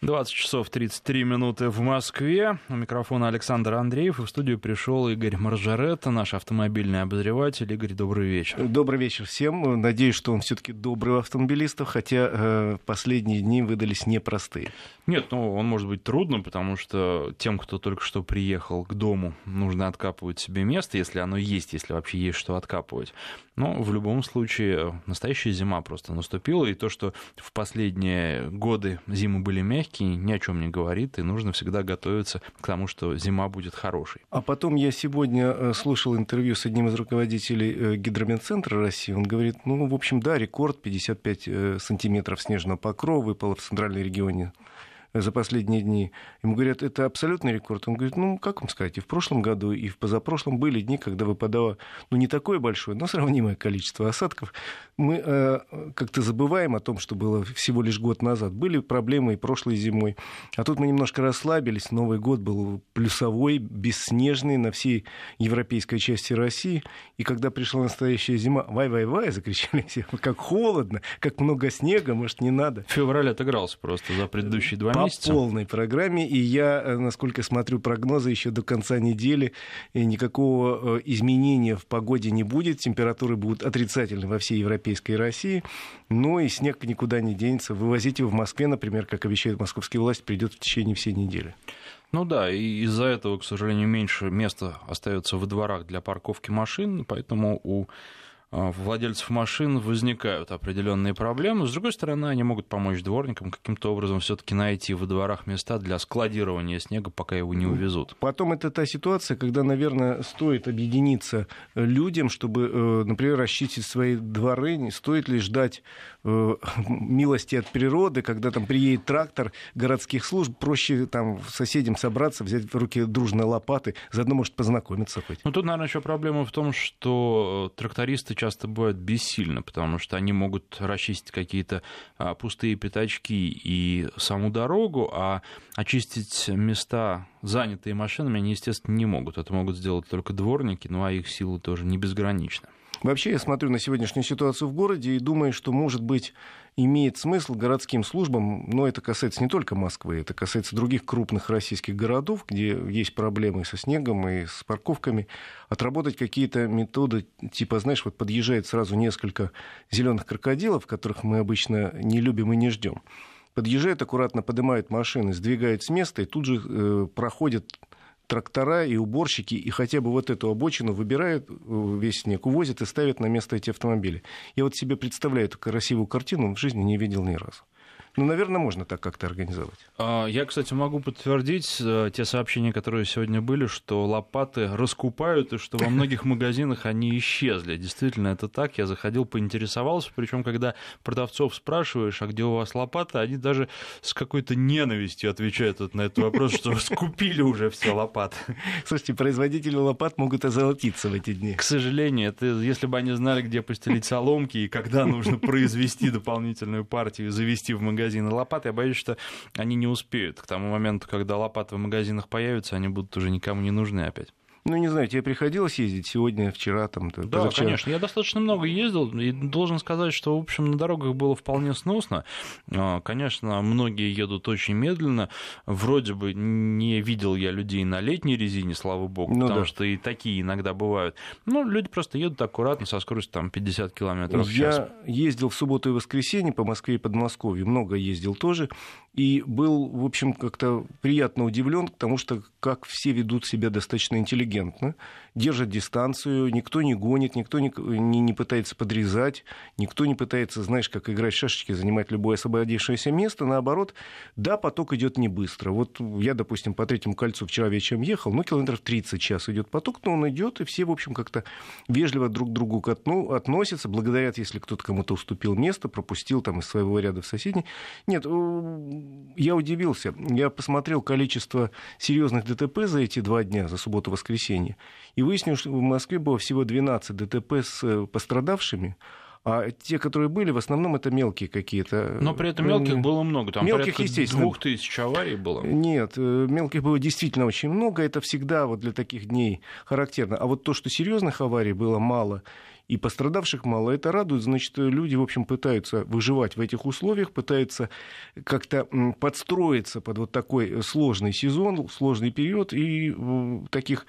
20 часов 33 минуты в Москве. У микрофона Александр Андреев. И в студию пришел Игорь Маржарета, наш автомобильный обозреватель. Игорь, добрый вечер. Добрый вечер всем. Надеюсь, что он все-таки добрый у автомобилистов, хотя э, последние дни выдались непростые. Нет, ну он может быть трудным, потому что тем, кто только что приехал к дому, нужно откапывать себе место, если оно есть, если вообще есть что откапывать. Но в любом случае настоящая зима просто наступила, и то, что в последние годы зимы были мягкие, легкий, ни о чем не говорит, и нужно всегда готовиться к тому, что зима будет хорошей. А потом я сегодня э, слушал интервью с одним из руководителей э, Гидрометцентра России. Он говорит, ну, в общем, да, рекорд 55 э, сантиметров снежного покрова выпало в центральной регионе за последние дни. Ему говорят, это абсолютный рекорд. Он говорит, ну, как вам сказать, и в прошлом году, и в позапрошлом были дни, когда выпадало, ну, не такое большое, но сравнимое количество осадков. Мы э, как-то забываем о том, что было всего лишь год назад. Были проблемы и прошлой зимой. А тут мы немножко расслабились. Новый год был плюсовой, бесснежный на всей европейской части России. И когда пришла настоящая зима, вай-вай-вай, закричали все, как холодно, как много снега, может, не надо. Февраль отыгрался просто за предыдущие два месяца. По полной программе. И я, э, насколько смотрю прогнозы, еще до конца недели никакого э, изменения в погоде не будет. Температуры будут отрицательны во всей европейской России. Но и снег никуда не денется. Вывозить его в Москве, например, как обещают московские власти, придет в течение всей недели. Ну да, и из-за этого, к сожалению, меньше места остается во дворах для парковки машин, поэтому у владельцев машин возникают определенные проблемы. С другой стороны, они могут помочь дворникам каким-то образом все-таки найти во дворах места для складирования снега, пока его не увезут. Потом это та ситуация, когда, наверное, стоит объединиться людям, чтобы, э, например, расчистить свои дворы. Не стоит ли ждать э, милости от природы, когда там приедет трактор городских служб, проще там соседям собраться, взять в руки дружные лопаты, заодно, может, познакомиться хоть. Ну, тут, наверное, еще проблема в том, что трактористы часто бывают бессильны, потому что они могут расчистить какие-то а, пустые пятачки и саму дорогу, а очистить места, занятые машинами, они, естественно, не могут. Это могут сделать только дворники, ну а их силы тоже не безграничны. Вообще, я смотрю на сегодняшнюю ситуацию в городе и думаю, что, может быть, имеет смысл городским службам, но это касается не только Москвы, это касается других крупных российских городов, где есть проблемы со снегом, и с парковками, отработать какие-то методы, типа, знаешь, вот подъезжает сразу несколько зеленых крокодилов, которых мы обычно не любим и не ждем. Подъезжают аккуратно, поднимают машины, сдвигают с места и тут же э, проходят трактора и уборщики, и хотя бы вот эту обочину выбирают э, весь снег, увозят и ставят на место эти автомобили. Я вот себе представляю эту красивую картину, в жизни не видел ни разу. Ну, наверное, можно так как-то организовать. А, я, кстати, могу подтвердить э, те сообщения, которые сегодня были, что лопаты раскупают, и что во многих магазинах они исчезли. Действительно, это так. Я заходил, поинтересовался. Причем, когда продавцов спрашиваешь, а где у вас лопата, они даже с какой-то ненавистью отвечают на этот вопрос, что скупили уже все лопаты. Слушайте, производители лопат могут озолотиться в эти дни. К сожалению, это если бы они знали, где постелить соломки и когда нужно произвести дополнительную партию и завести в магазин, магазины лопат, я боюсь, что они не успеют. К тому моменту, когда лопаты в магазинах появятся, они будут уже никому не нужны опять. Ну, не знаю, тебе приходилось ездить сегодня, вчера, там, да, позавчера? конечно. Я достаточно много ездил, и должен сказать, что, в общем, на дорогах было вполне сносно. А, конечно, многие едут очень медленно. Вроде бы не видел я людей на летней резине, слава богу, ну, потому да. что и такие иногда бывают. Ну, люди просто едут аккуратно, со скоростью там 50 километров в час. Я ездил в субботу и воскресенье по Москве и Подмосковью, много ездил тоже, и был, в общем, как-то приятно удивлен, потому что как все ведут себя достаточно интеллигентно, интеллигентно, держат дистанцию, никто не гонит, никто не, не, не пытается подрезать, никто не пытается, знаешь, как играть в шашечки, занимать любое освободившееся место. Наоборот, да, поток идет не быстро. Вот я, допустим, по третьему кольцу вчера вечером ехал, ну, километров 30 час идет поток, но он идет, и все, в общем, как-то вежливо друг к другу относятся, благодарят, если кто-то кому-то уступил место, пропустил там из своего ряда в соседний. Нет, я удивился. Я посмотрел количество серьезных ДТП за эти два дня, за субботу-воскресенье, и выяснил, что в Москве было всего 12 ДТП с э, пострадавшими, А те, которые были, в основном это мелкие какие-то. Но при этом мелких было много. Там мелких, естественно. двух тысяч аварий было. Нет, мелких было действительно очень много. Это всегда вот для таких дней характерно. А вот то, что серьезных аварий было мало, и пострадавших мало. Это радует, значит, люди, в общем, пытаются выживать в этих условиях, пытаются как-то подстроиться под вот такой сложный сезон, сложный период, и таких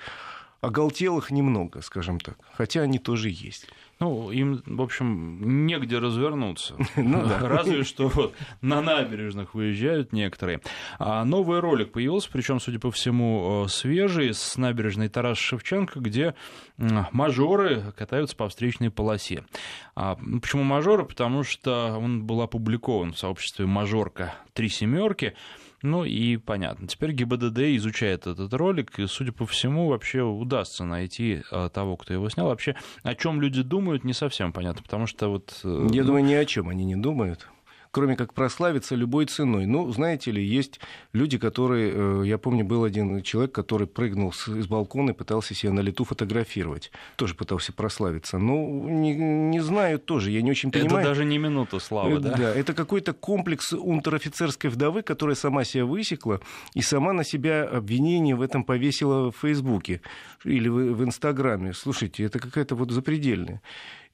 оголтелых немного, скажем так, хотя они тоже есть. Ну, им, в общем, негде развернуться. Ну, да. Разве что вот на набережных выезжают некоторые. А новый ролик появился, причем, судя по всему, э, свежий, с набережной Тарас Шевченко, где мажоры катаются по встречной полосе. А почему мажоры? Потому что он был опубликован в сообществе «Мажорка. Три семерки». Ну и понятно. Теперь ГИБДД изучает этот ролик, и, судя по всему, вообще удастся найти а, того, кто его снял. Вообще, о чем люди думают, не совсем понятно, потому что вот... Э, Я думаю, ни о чем они не думают кроме как прославиться любой ценой. Ну, знаете ли, есть люди, которые... Э, я помню, был один человек, который прыгнул из балкона и пытался себя на лету фотографировать. Тоже пытался прославиться. Ну, не, не знаю тоже, я не очень понимаю. Это даже не минута славы, да? Да, это какой-то комплекс унтер-офицерской вдовы, которая сама себя высекла и сама на себя обвинение в этом повесила в Фейсбуке или в Инстаграме. Слушайте, это какая-то вот запредельная.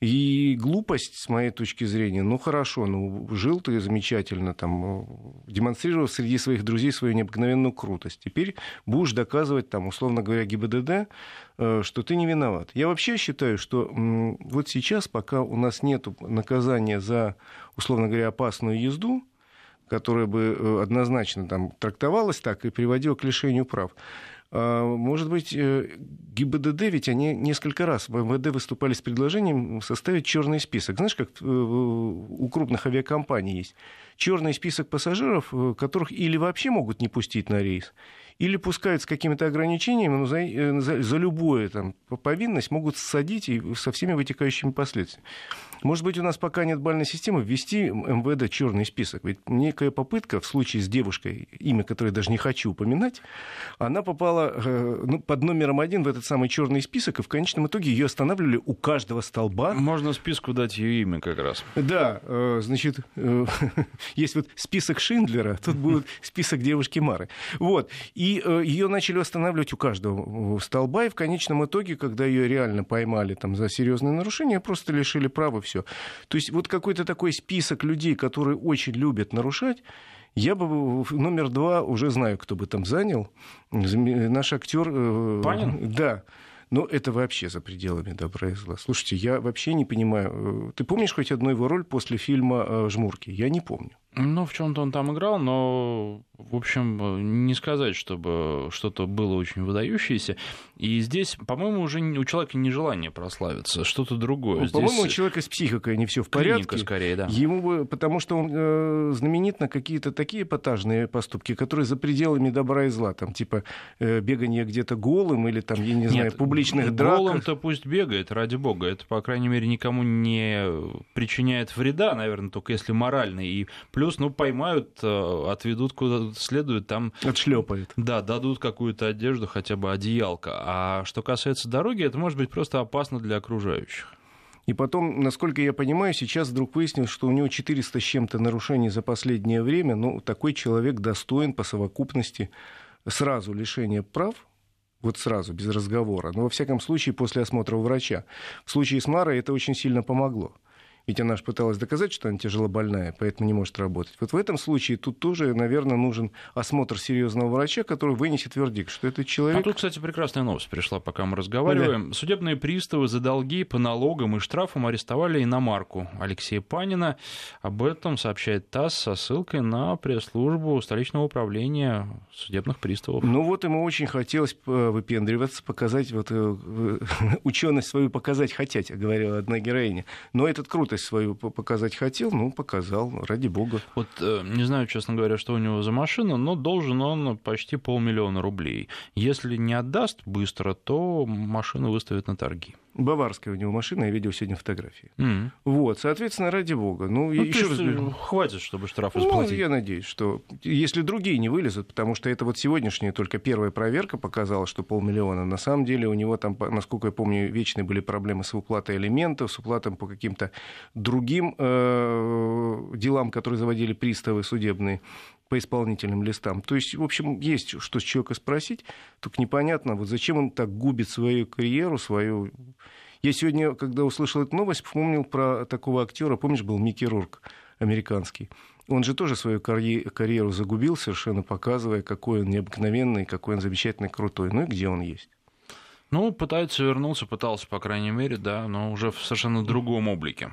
И глупость, с моей точки зрения, ну хорошо, ну жил ты замечательно, там, демонстрировал среди своих друзей свою необыкновенную крутость. Теперь будешь доказывать, там, условно говоря, ГИБДД, э, что ты не виноват. Я вообще считаю, что вот сейчас, пока у нас нет наказания за, условно говоря, опасную езду, которая бы э, однозначно там трактовалась так и приводила к лишению прав, может быть, э, ГИБДД, ведь они несколько раз в МВД выступали с предложением составить черный список. Знаешь, как э, у крупных авиакомпаний есть черный список пассажиров, э, которых или вообще могут не пустить на рейс, или пускают с какими-то ограничениями, но за, за, за любую там, повинность могут садить и со всеми вытекающими последствиями. Может быть, у нас пока нет бальной системы ввести МВД черный список. Ведь некая попытка в случае с девушкой, имя которой даже не хочу упоминать, она попала э, ну, под номером один в этот самый черный список, и в конечном итоге ее останавливали у каждого столба. Можно списку дать ее имя как раз. Да, э, значит, э, есть вот список Шиндлера, тут будет список девушки Мары. Вот. И ее начали останавливать у каждого столба, и в конечном итоге, когда ее реально поймали там, за серьезные нарушения, просто лишили права все. То есть вот какой-то такой список людей, которые очень любят нарушать, я бы номер два уже знаю, кто бы там занял. Наш актер. Э, Панин? Да. Но это вообще за пределами добра и зла. Слушайте, я вообще не понимаю. Э, ты помнишь хоть одну его роль после фильма э, «Жмурки»? Я не помню. Ну, в чем-то он там играл, но, в общем, не сказать, чтобы что-то было очень выдающееся. И здесь, по-моему, уже у человека не желание прославиться, что-то другое. Ну, здесь... По-моему, у человека с психикой не все в порядке. Клиника, скорее, да. Ему бы, потому что он э, знаменит на какие-то такие эпатажные поступки, которые за пределами добра и зла, там, типа э, бегание где-то голым или там, я не Нет, знаю, публичных драк. Голым-то пусть бегает, ради бога. Это, по крайней мере, никому не причиняет вреда, наверное, только если моральный. И Плюс, ну, поймают, э, отведут куда следует, там... Отшлепают. Да, дадут какую-то одежду, хотя бы одеялка. А что касается дороги, это может быть просто опасно для окружающих. И потом, насколько я понимаю, сейчас вдруг выяснилось, что у него 400 с чем-то нарушений за последнее время. Ну, такой человек достоин по совокупности сразу лишения прав, вот сразу, без разговора. Но, во всяком случае, после осмотра у врача. В случае с Марой это очень сильно помогло. Ведь она же пыталась доказать, что она тяжело больная, поэтому не может работать. Вот в этом случае тут тоже, наверное, нужен осмотр серьезного врача, который вынесет вердикт, что этот человек... А тут, кстати, прекрасная новость пришла, пока мы разговариваем. Да. Судебные приставы за долги по налогам и штрафам арестовали иномарку Алексея Панина. Об этом сообщает ТАСС со ссылкой на пресс-службу столичного управления судебных приставов. Ну вот ему очень хотелось выпендриваться, показать вот э, ученость свою показать хотеть, говорила одна героиня. Но этот круто крутость свою показать хотел, ну, показал, ради бога. Вот э, не знаю, честно говоря, что у него за машина, но должен он почти полмиллиона рублей. Если не отдаст быстро, то машину выставят на торги. Баварская у него машина, я видел сегодня фотографии. Mm-hmm. Вот, соответственно, ради бога. Ну, ну еще раз говорю, хватит, чтобы штрафы ну, заплатить. я надеюсь, что если другие не вылезут, потому что это вот сегодняшняя только первая проверка показала, что полмиллиона. На самом деле у него там, насколько я помню, вечные были проблемы с уплатой элементов, с уплатой по каким-то другим э, делам, которые заводили приставы судебные по исполнительным листам. То есть, в общем, есть что с человека спросить, только непонятно, вот зачем он так губит свою карьеру, свою... Я сегодня, когда услышал эту новость, вспомнил про такого актера, помнишь, был Микки Рурк, американский. Он же тоже свою карьеру загубил, совершенно показывая, какой он необыкновенный, какой он замечательный, крутой. Ну и где он есть. Ну, пытается вернуться, пытался, по крайней мере, да, но уже в совершенно другом облике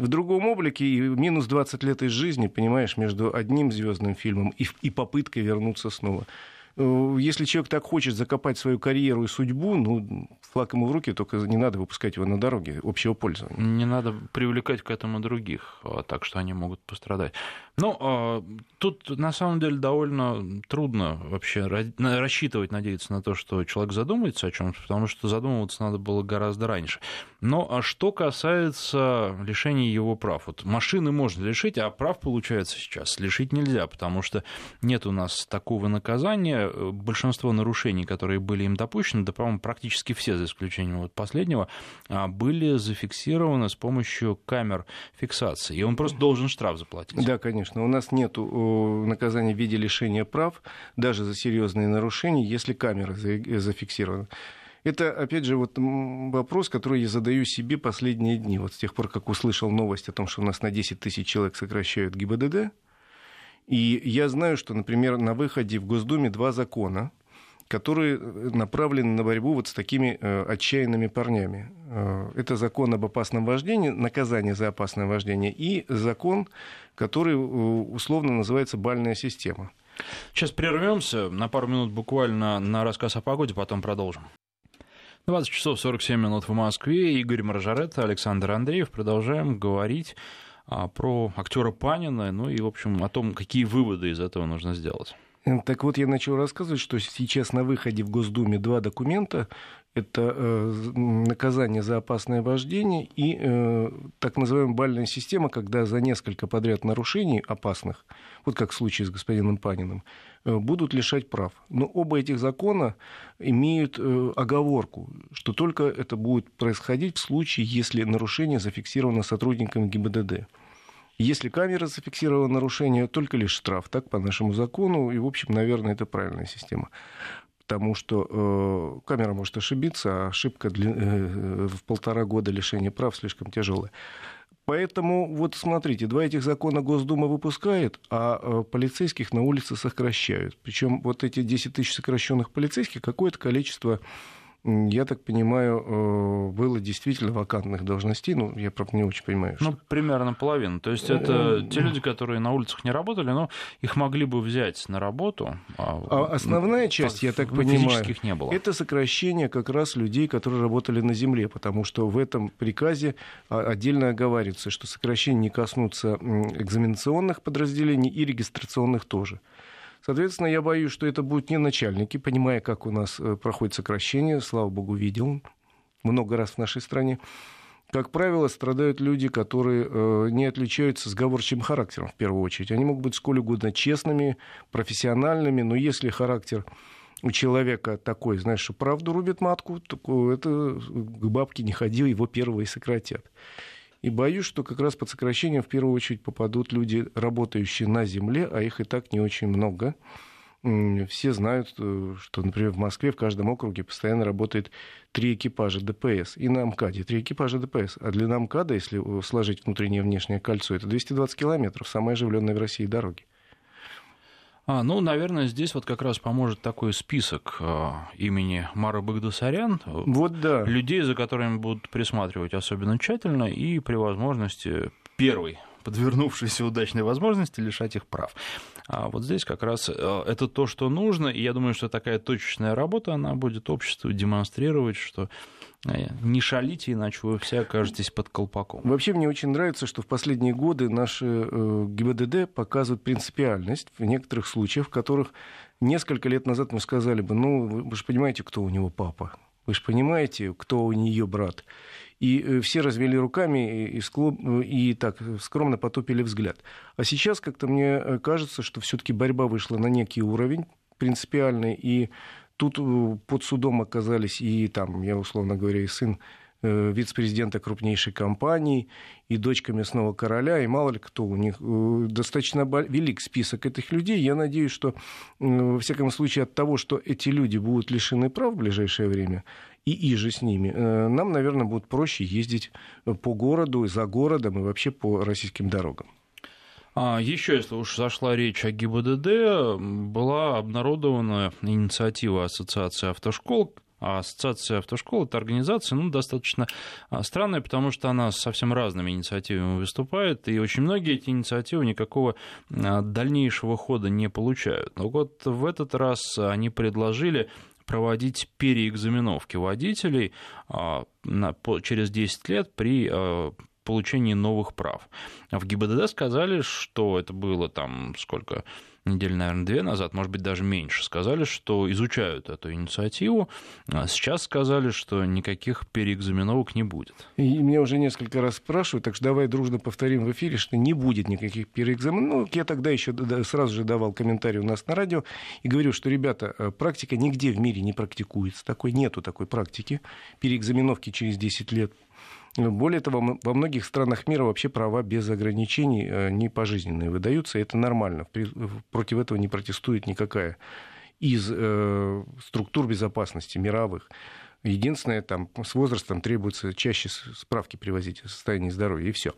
в другом облике и минус 20 лет из жизни, понимаешь, между одним звездным фильмом и, и попыткой вернуться снова. Э, если человек так хочет закопать свою карьеру и судьбу, ну, флаг ему в руки, только не надо выпускать его на дороге общего пользования. Не надо привлекать к этому других, а, так что они могут пострадать. Ну, а, тут на самом деле довольно трудно вообще рассчитывать, надеяться на то, что человек задумается о чем-то, потому что задумываться надо было гораздо раньше. Но а что касается лишения его прав, вот машины можно лишить, а прав, получается, сейчас лишить нельзя, потому что нет у нас такого наказания. Большинство нарушений, которые были им допущены, да, по-моему, практически все, за исключением вот последнего, были зафиксированы с помощью камер фиксации. И он просто должен штраф заплатить. Да, конечно. У нас нет наказания в виде лишения прав, даже за серьезные нарушения, если камера зафиксирована. Это, опять же, вот вопрос, который я задаю себе последние дни. Вот с тех пор, как услышал новость о том, что у нас на 10 тысяч человек сокращают ГИБДД, и я знаю, что, например, на выходе в Госдуме два закона, которые э, направлены на борьбу вот с такими э, отчаянными парнями. Э, это закон об опасном вождении, наказание за опасное вождение, и закон, который условно называется «бальная система». Сейчас прервемся на пару минут буквально на рассказ о погоде, потом продолжим. 20 часов 47 минут в Москве. Игорь Маржарет, Александр Андреев. Продолжаем говорить про актера Панина, ну и, в общем, о том, какие выводы из этого нужно сделать. Так вот, я начал рассказывать, что сейчас на выходе в Госдуме два документа. Это э, наказание за опасное вождение и э, так называемая бальная система, когда за несколько подряд нарушений опасных, вот как в случае с господином Паниным, э, будут лишать прав. Но оба этих закона имеют э, оговорку, что только это будет происходить в случае, если нарушение зафиксировано сотрудниками ГИБДД. Если камера зафиксировала нарушение, только лишь штраф, так, по нашему закону. И, в общем, наверное, это правильная система. Потому что э, камера может ошибиться, а ошибка для, э, в полтора года лишения прав слишком тяжелая. Поэтому, вот смотрите, два этих закона Госдума выпускает, а э, полицейских на улице сокращают. Причем вот эти 10 тысяч сокращенных полицейских, какое-то количество я так понимаю, э, было действительно вакантных должностей. Ну, я, правда, не очень понимаю. Ну, что... примерно половина. То есть это те люди, которые на улицах не работали, но их могли бы взять на работу. А, а основная часть, я так понимаю, не было. это сокращение как раз людей, которые работали на земле, потому что в этом приказе а, отдельно оговаривается, что сокращение не коснутся экзаменационных подразделений и регистрационных тоже. Соответственно, я боюсь, что это будут не начальники, понимая, как у нас э, проходит сокращение, слава богу, видел много раз в нашей стране. Как правило, страдают люди, которые э, не отличаются сговорчивым характером, в первую очередь. Они могут быть сколь угодно честными, профессиональными, но если характер у человека такой, знаешь, что правду рубит матку, то это к бабке не ходи, его первого и сократят. И боюсь, что как раз под сокращение в первую очередь попадут люди, работающие на земле, а их и так не очень много. Все знают, э, что, например, в Москве в каждом округе постоянно работает три экипажа ДПС. И на МКАДе три экипажа ДПС. А длина МКАДа, если сложить внутреннее и внешнее кольцо, это 220 километров, самая оживленная в России дороги. А, ну, наверное, здесь вот как раз поможет такой список э, имени Мара Багдасарян. Вот да. Людей, за которыми будут присматривать особенно тщательно и при возможности первой подвернувшейся удачной возможности лишать их прав. А вот здесь как раз э, это то, что нужно, и я думаю, что такая точечная работа, она будет обществу демонстрировать, что Э, не шалите, иначе вы все окажетесь под колпаком. Вообще мне очень нравится, что в последние годы наши э, ГИБДД показывают принципиальность в некоторых случаях, в которых несколько лет назад мы сказали бы, ну, вы же понимаете, кто у него папа. Вы же понимаете, кто у нее брат. И э, все развели руками и, склон, и так скромно потупили взгляд. А сейчас как-то мне э, кажется, что все-таки борьба вышла на некий уровень принципиальный, и тут э, под судом оказались и там, я условно говоря, и сын вице-президента крупнейшей компании, и дочка местного короля, и мало ли кто у них. Достаточно велик список этих людей. Я надеюсь, что, во всяком случае, от того, что эти люди будут лишены прав в ближайшее время, и иже с ними, э, нам, наверное, будет проще ездить по городу, за городом и вообще по российским дорогам. А, еще, если уж зашла речь о ГИБДД, была обнародована инициатива Ассоциации автошкол, а Ассоциация автошкол – это организация ну, достаточно а, странная, потому что она совсем разными инициативами выступает, и очень многие эти инициативы никакого а, дальнейшего хода не получают. Но вот в этот раз они предложили проводить переэкзаменовки водителей а, через 10 лет при а, получении новых прав. В ГИБДД сказали, что это было там сколько недель, наверное, две назад, может быть, даже меньше, сказали, что изучают эту инициативу. А сейчас сказали, что никаких переэкзаменовок не будет. И меня уже несколько раз спрашивают, так что давай дружно повторим в эфире, что не будет никаких переэкзаменовок. Я тогда еще сразу же давал комментарий у нас на радио и говорю, что, ребята, э, практика нигде в мире не практикуется. Такой, нету такой практики. Переэкзаменовки через 10 лет более того, во многих странах мира вообще права без ограничений э, не пожизненные выдаются, и это нормально. Против этого не протестует никакая из э, структур безопасности мировых. Единственное, там с возрастом требуется чаще справки привозить о состоянии здоровья, и все.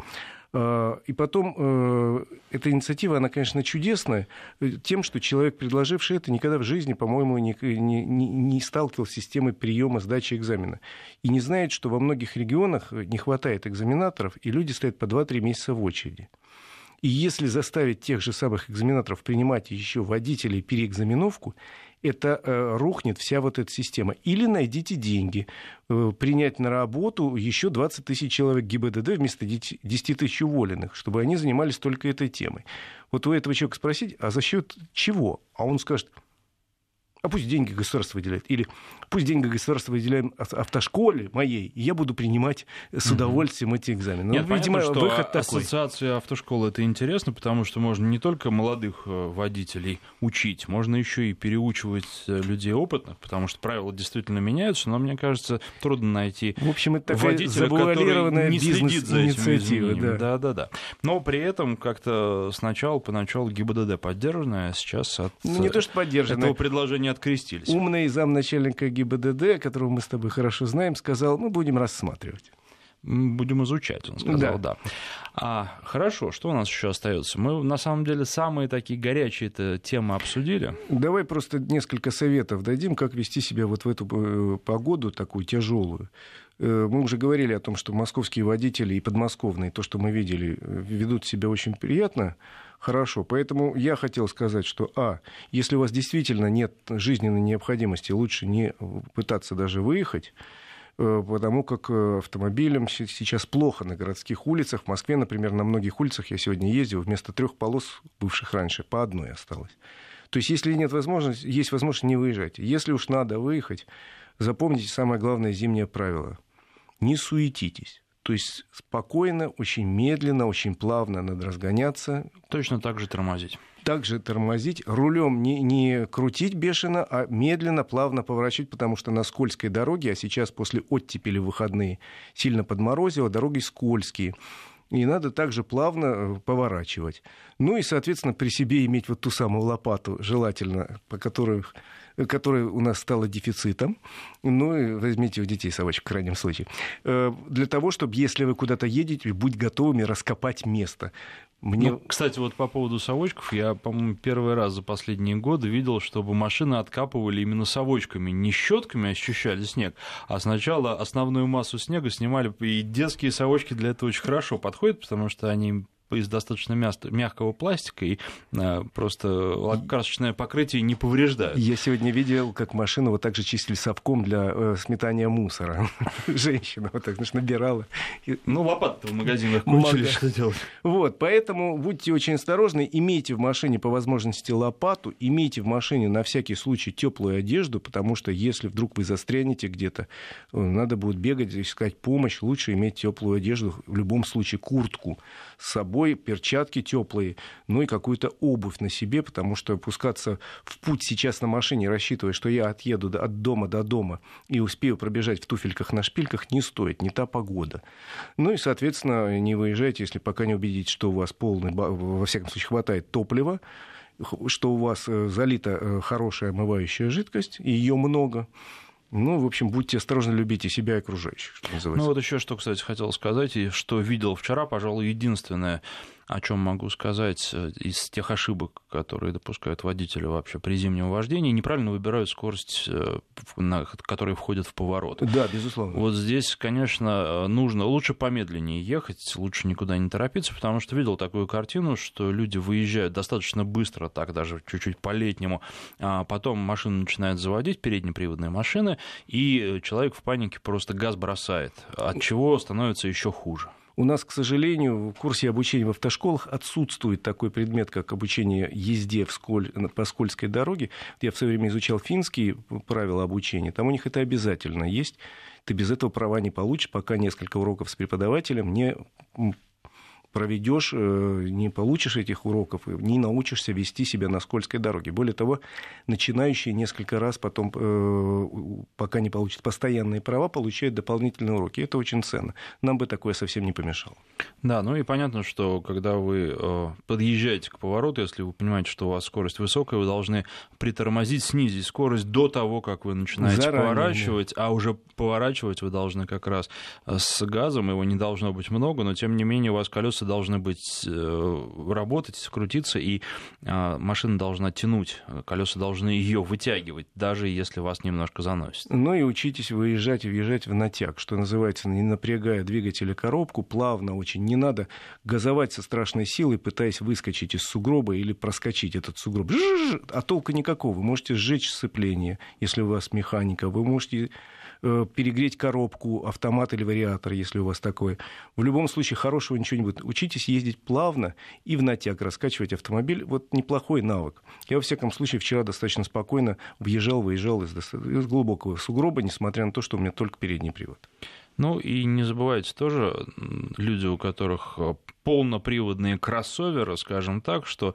А, и потом, э, эта инициатива, она, конечно, чудесная э, тем, что человек, предложивший это, никогда в жизни, по-моему, не, не, не сталкивался с системой приема сдачи экзамена. И не знает, что во многих регионах не хватает экзаменаторов, и люди стоят по 2-3 месяца в очереди. И если заставить тех же самых экзаменаторов принимать еще водителей переэкзаменовку, это э, рухнет вся вот эта система. Или найдите деньги, э, принять на работу еще 20 тысяч человек ГИБДД вместо 10 тысяч уволенных, чтобы они занимались только этой темой. Вот у этого человека спросить, а за счет чего? А он скажет, а пусть деньги государство выделяет. Или пусть деньги государство выделяем автошколе моей, и я буду принимать с удовольствием угу. эти экзамены. Нет, ну, видимо, понятно, что выход такой. Ассоциация автошколы это интересно, потому что можно не только молодых э, водителей учить, можно еще и переучивать э, людей опытных, потому что правила действительно меняются, но мне кажется, трудно найти В общем, это водителя, который не следит за изменениями. Да. да, да, да. Но при этом как-то сначала, поначалу ГИБДД поддержанная, а сейчас от ну, не то, что поддержанная. этого предложения открестились. Умный замначальника ГИБДД, которого мы с тобой хорошо знаем, сказал, мы будем рассматривать. Будем изучать, он сказал, да. да. А, хорошо, что у нас еще остается? Мы на самом деле самые такие горячие -то темы обсудили. Давай просто несколько советов дадим, как вести себя вот в эту э, погоду такую тяжелую. Э, мы уже говорили о том, что московские водители и подмосковные, то, что мы видели, э, ведут себя очень приятно, хорошо. Поэтому я хотел сказать, что, а, если у вас действительно нет жизненной необходимости, лучше не пытаться даже выехать, потому как э, автомобилям сейчас плохо на городских улицах. В Москве, например, на многих улицах я сегодня ездил, вместо трех полос, бывших раньше, по одной осталось. То есть, если нет возможности, есть возможность, не выезжайте. Если уж надо выехать, запомните самое главное зимнее правило. Не суетитесь. То есть спокойно, очень медленно, очень плавно надо разгоняться. Точно так же тормозить также тормозить, рулем не, не крутить бешено, а медленно, плавно поворачивать, потому что на скользкой дороге, а сейчас после оттепели выходные сильно подморозило, дороги скользкие. И надо также плавно э, поворачивать. Ну и, соответственно, при себе иметь вот ту самую лопату, желательно, по которой которая у нас стала дефицитом. Ну, и возьмите у детей совочек в крайнем случае. Э, для того, чтобы, если вы куда-то едете, будь готовыми раскопать место. Мне... Ну, кстати, вот по поводу совочков, я, по-моему, первый раз за последние годы видел, чтобы машины откапывали именно совочками, не щетками ощущали снег, а сначала основную массу снега снимали, и детские совочки для этого очень хорошо подходят, потому что они из достаточно мягкого пластика, и просто лакокрасочное покрытие не повреждает. Я сегодня видел, как машину вот так же чистили совком для сметания мусора. Женщина вот так, значит, набирала. Ну, лопаты в магазинах кончились, что делать? Вот, поэтому будьте очень осторожны, имейте в машине по возможности лопату, имейте в машине на всякий случай теплую одежду, потому что если вдруг вы застрянете где-то, э, надо будет бегать, искать помощь, лучше иметь теплую одежду, в любом случае куртку с собой, перчатки теплые, ну и какую-то обувь на себе, потому что пускаться в путь сейчас на машине, рассчитывая, что я отъеду от дома до дома и успею пробежать в туфельках на шпильках, не стоит, не та погода. Ну и, соответственно, не выезжайте, если пока не убедитесь, что у вас полный, во всяком случае, хватает топлива, что у вас э, залита э, хорошая омывающая жидкость, и ее много. Ну, в общем, будьте осторожны, любите себя и окружающих, что называется. Ну, вот еще что, кстати, хотел сказать, и что видел вчера, пожалуй, единственное о чем могу сказать э, из тех ошибок, которые допускают водители вообще при зимнем вождении, неправильно выбирают скорость, э, которая входит в поворот. Да, безусловно. Вот здесь, конечно, нужно лучше помедленнее ехать, лучше никуда не торопиться, потому что видел такую картину, что люди выезжают достаточно быстро, так даже чуть-чуть по-летнему, а потом машина начинает заводить, переднеприводные машины, и человек в панике просто газ бросает, от чего становится еще хуже. У нас, к сожалению, в курсе обучения в автошколах отсутствует такой предмет, как обучение езде в по скользкой дороге. Я в свое время изучал финские правила обучения. Там у них это обязательно есть. Ты без этого права не получишь, пока несколько уроков с преподавателем не проведешь, э, не получишь этих уроков, не научишься вести себя на скользкой дороге. Более того, начинающие несколько раз потом, э, пока не получат постоянные права, получают дополнительные уроки. Это очень ценно. Нам бы такое совсем не помешало. Да, ну и понятно, что когда вы э, подъезжаете к повороту, если вы понимаете, что у вас скорость высокая, вы должны притормозить, снизить скорость до того, как вы начинаете Заранее, поворачивать, да. а уже поворачивать вы должны как раз с газом, его не должно быть много, но тем не менее у вас колеса колеса должны быть, э, работать, крутиться, и а, машина должна тянуть, колеса должны ее вытягивать, даже если вас немножко заносит. Ну и учитесь выезжать и въезжать в натяг, что называется, не напрягая двигатель и коробку, плавно очень. Не надо газовать со страшной силой, пытаясь выскочить из сугроба или проскочить этот сугроб. А толка никакого. Вы можете сжечь сцепление, если у вас механика. Вы можете Э, перегреть коробку, автомат или вариатор, если у вас такое. В любом случае, хорошего ничего не будет. Учитесь ездить плавно и в натяг раскачивать автомобиль. Вот неплохой навык. Я, во всяком случае, вчера достаточно спокойно въезжал, выезжал из, из глубокого сугроба, несмотря на то, что у меня только передний привод. Ну и не забывайте тоже, люди, у которых э, полноприводные кроссоверы, скажем так, что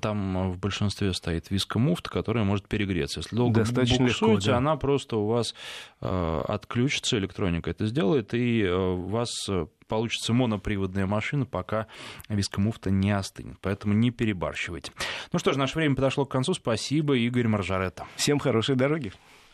там в большинстве стоит вискомуфта, которая может перегреться. Если долго Достаточно буксуете, легко, да. она просто у вас э, отключится, электроника это сделает, и э, у вас получится моноприводная машина, пока вискомуфта не остынет. Поэтому не перебарщивайте. Ну что ж, наше время подошло к концу. Спасибо, Игорь Маржаретто. Всем хорошей дороги.